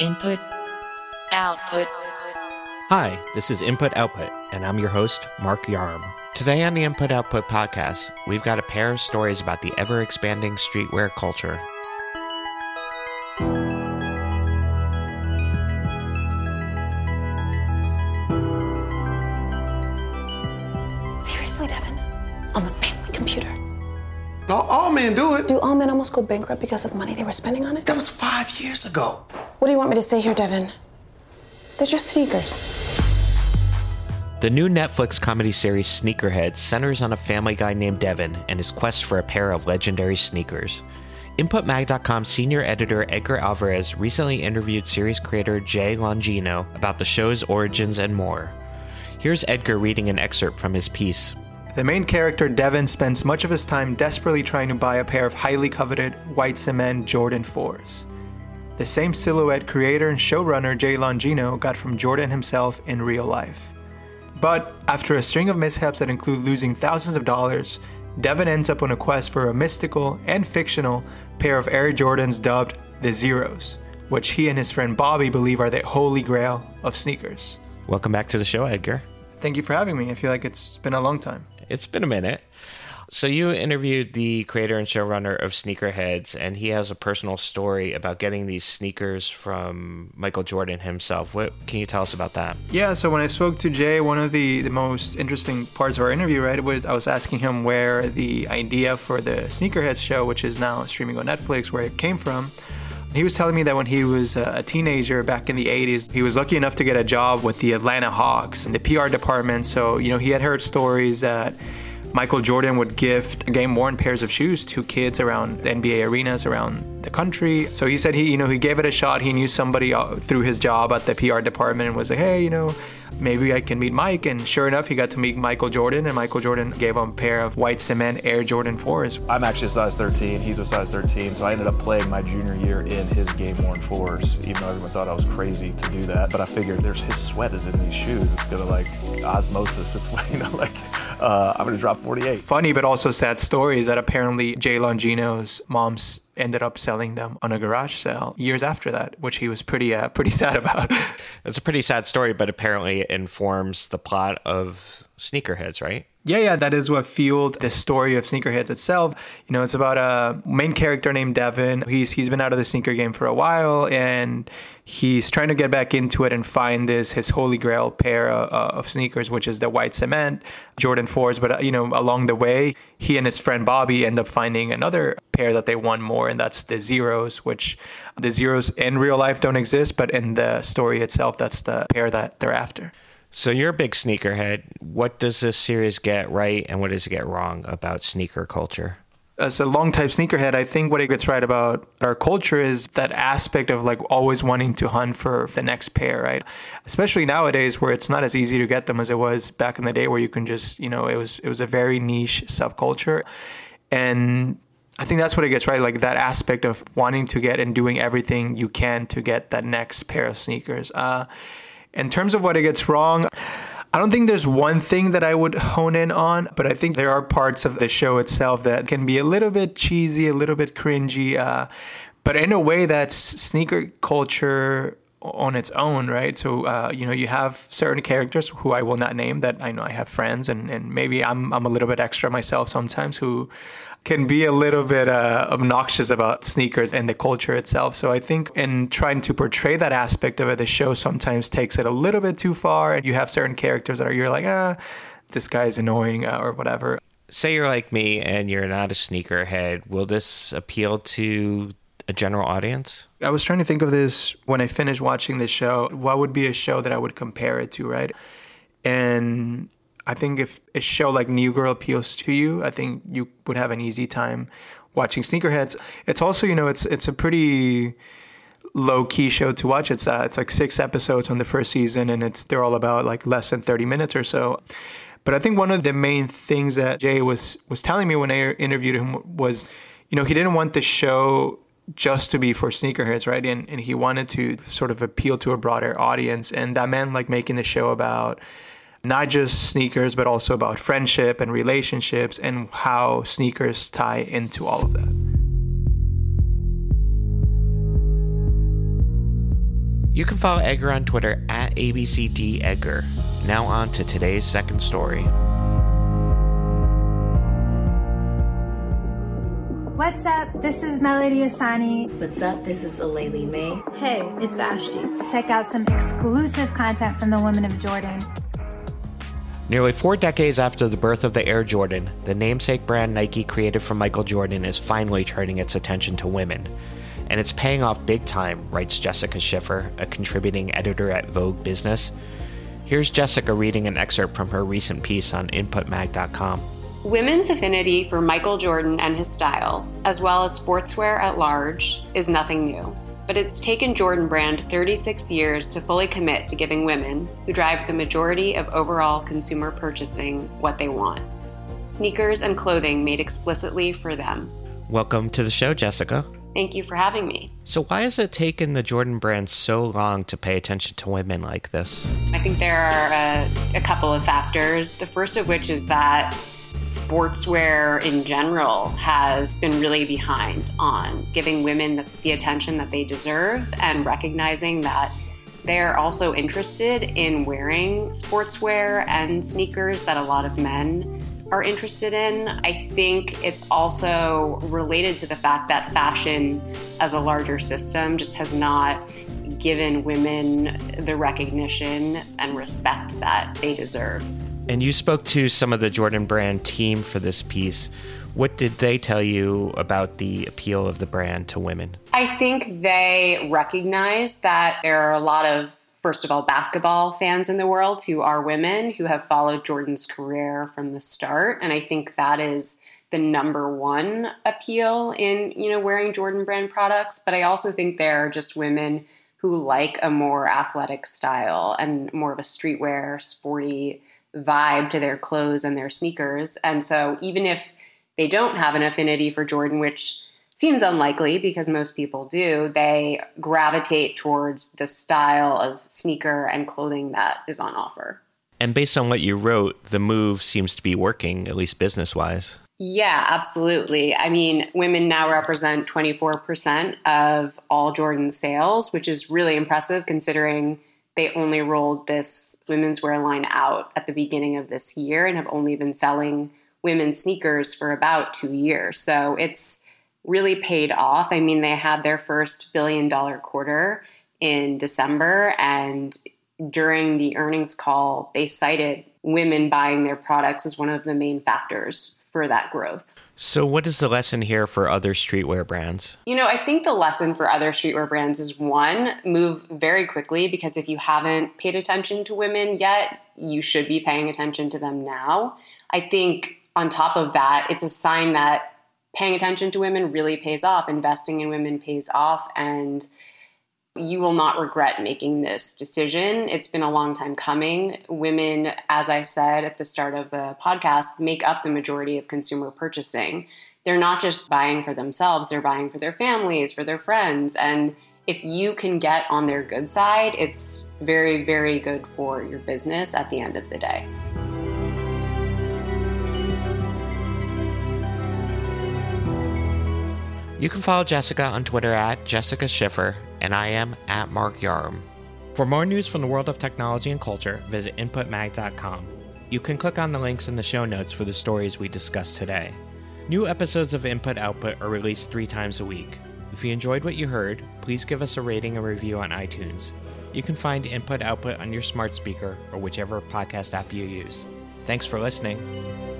Input, output. Hi, this is Input Output, and I'm your host, Mark Yarm. Today on the Input Output podcast, we've got a pair of stories about the ever expanding streetwear culture. All, all men do it. Do all men almost go bankrupt because of the money they were spending on it? That was five years ago. What do you want me to say here, Devin? They're just sneakers. The new Netflix comedy series Sneakerhead centers on a family guy named Devin and his quest for a pair of legendary sneakers. InputMag.com senior editor Edgar Alvarez recently interviewed series creator Jay Longino about the show's origins and more. Here's Edgar reading an excerpt from his piece. The main character, Devin, spends much of his time desperately trying to buy a pair of highly coveted white cement Jordan 4s. The same silhouette creator and showrunner Jay Longino got from Jordan himself in real life. But after a string of mishaps that include losing thousands of dollars, Devin ends up on a quest for a mystical and fictional pair of Air Jordans dubbed the Zeros, which he and his friend Bobby believe are the holy grail of sneakers. Welcome back to the show, Edgar. Thank you for having me. I feel like it's been a long time. It's been a minute. So you interviewed the creator and showrunner of Sneakerheads, and he has a personal story about getting these sneakers from Michael Jordan himself. What can you tell us about that? Yeah, so when I spoke to Jay, one of the, the most interesting parts of our interview, right, was I was asking him where the idea for the Sneakerheads show, which is now streaming on Netflix, where it came from. He was telling me that when he was a teenager back in the 80s, he was lucky enough to get a job with the Atlanta Hawks in the PR department. So, you know, he had heard stories that Michael Jordan would gift game worn pairs of shoes to kids around the NBA arenas around the country. So he said he, you know, he gave it a shot. He knew somebody uh, through his job at the PR department and was like, hey, you know, maybe I can meet Mike. And sure enough, he got to meet Michael Jordan, and Michael Jordan gave him a pair of white cement Air Jordan 4s. I'm actually a size 13. He's a size 13. So I ended up playing my junior year in his game worn 4s, even though everyone thought I was crazy to do that. But I figured there's his sweat is in these shoes. It's going to like osmosis. It's, you know, like uh, I'm going to drop 48. Funny, but also sad story is that apparently Jay Longino's mom's ended up selling them on a garage sale years after that, which he was pretty uh, pretty sad about. It's a pretty sad story, but apparently it informs the plot of Sneakerheads, right? Yeah, yeah, that is what fueled the story of Sneakerheads itself. You know, it's about a main character named Devin. He's he's been out of the sneaker game for a while, and he's trying to get back into it and find this his holy grail pair uh, of sneakers, which is the white cement Jordan fours. But uh, you know, along the way, he and his friend Bobby end up finding another pair that they want more, and that's the zeros, which the zeros in real life don't exist, but in the story itself, that's the pair that they're after. So you're a big sneakerhead. What does this series get right and what does it get wrong about sneaker culture? As a long time sneakerhead, I think what it gets right about our culture is that aspect of like always wanting to hunt for the next pair, right? Especially nowadays where it's not as easy to get them as it was back in the day where you can just, you know, it was it was a very niche subculture. And I think that's what it gets right, like that aspect of wanting to get and doing everything you can to get that next pair of sneakers. Uh, in terms of what it gets wrong, I don't think there's one thing that I would hone in on, but I think there are parts of the show itself that can be a little bit cheesy, a little bit cringy, uh, but in a way that's sneaker culture on its own, right? So, uh, you know, you have certain characters who I will not name that I know I have friends, and, and maybe I'm, I'm a little bit extra myself sometimes who can be a little bit uh, obnoxious about sneakers and the culture itself. So I think in trying to portray that aspect of it, the show sometimes takes it a little bit too far. And you have certain characters that are you're like, ah, this guy's annoying uh, or whatever. Say you're like me and you're not a sneakerhead. Will this appeal to a general audience? I was trying to think of this when I finished watching this show. What would be a show that I would compare it to, right? And I think if a show like New Girl appeals to you, I think you would have an easy time watching Sneakerheads. It's also, you know, it's it's a pretty low key show to watch. It's uh, it's like six episodes on the first season, and it's they're all about like less than thirty minutes or so. But I think one of the main things that Jay was was telling me when I interviewed him was, you know, he didn't want the show just to be for sneakerheads, right? And and he wanted to sort of appeal to a broader audience, and that meant like making the show about not just sneakers, but also about friendship and relationships and how sneakers tie into all of that. You can follow Edgar on Twitter at ABCDEdgar. Now on to today's second story. What's up? This is Melody Ehsani. What's up? This is Aleali May. Hey, it's Vashtie. Check out some exclusive content from the Women of Jordan. Nearly four decades after the birth of the Air Jordan, the namesake brand Nike created for Michael Jordan is finally turning its attention to women. And it's paying off big time, writes Jessica Schiffer, a contributing editor at Vogue Business. Here's Jessica reading an excerpt from her recent piece on InputMag.com. Women's affinity for Michael Jordan and his style, as well as sportswear at large, is nothing new. But it's taken Jordan Brand 36 years to fully commit to giving women, who drive the majority of overall consumer purchasing, what they want sneakers and clothing made explicitly for them. Welcome to the show, Jessica. Thank you for having me. So, why has it taken the Jordan brand so long to pay attention to women like this? I think there are a, a couple of factors. The first of which is that sportswear in general has been really behind on giving women the, the, attention that they deserve and recognizing that they're also interested in wearing sportswear and sneakers that a lot of men are interested in. I think it's also related to the fact that fashion as a larger system just has not given women the recognition and respect that they deserve. And you spoke to some of the Jordan brand team for this piece. What did they tell you about the appeal of the brand to women? I think they recognize that there are a lot of, first of all, basketball fans in the world who are women who have followed Jordan's career from the start. And I think that is the number one appeal in, you know, wearing Jordan brand products. But I also think there are just women who like a more athletic style and more of a streetwear, sporty vibe to their clothes and their sneakers. And so even if they don't have an affinity for Jordan, which seems unlikely because most people do, they gravitate towards the style of sneaker and clothing that is on offer. And based on what you wrote, the move seems to be working, at least business wise. Yeah, absolutely. I mean, women now represent 24% of all Jordan sales, which is really impressive considering they only rolled this women's wear line out at the beginning of this year and have only been selling women's sneakers for about two years. So it's really paid off. I mean, they had their first billion dollar quarter in December, and during the earnings call, they cited women buying their products as one of the main factors for that growth. So, what is the lesson here for other streetwear brands? You know, I think the lesson for other streetwear brands is one, move very quickly because if you haven't paid attention to women yet, you should be paying attention to them now. I think on top of that, it's a sign that paying attention to women really pays off, investing in women pays off, and you will not regret making this decision. It's been a long time coming. Women, as I said at the start of the podcast, make up the majority of consumer purchasing. They're not just buying for themselves, they're buying for their families, for their friends. And if you can get on their good side, it's very, very good for your business at the end of the day. You can follow Jessica on Twitter at Jessica Schiffer and I am at Mark Yarm. For more news from the world of technology and culture, visit InputMag.com. You can click on the links in the show notes for the stories we discussed today. New episodes of Input Output are released three times a week. If you enjoyed what you heard, please give us a rating and review on iTunes. You can find Input Output on your smart speaker or whichever podcast app you use. Thanks for listening.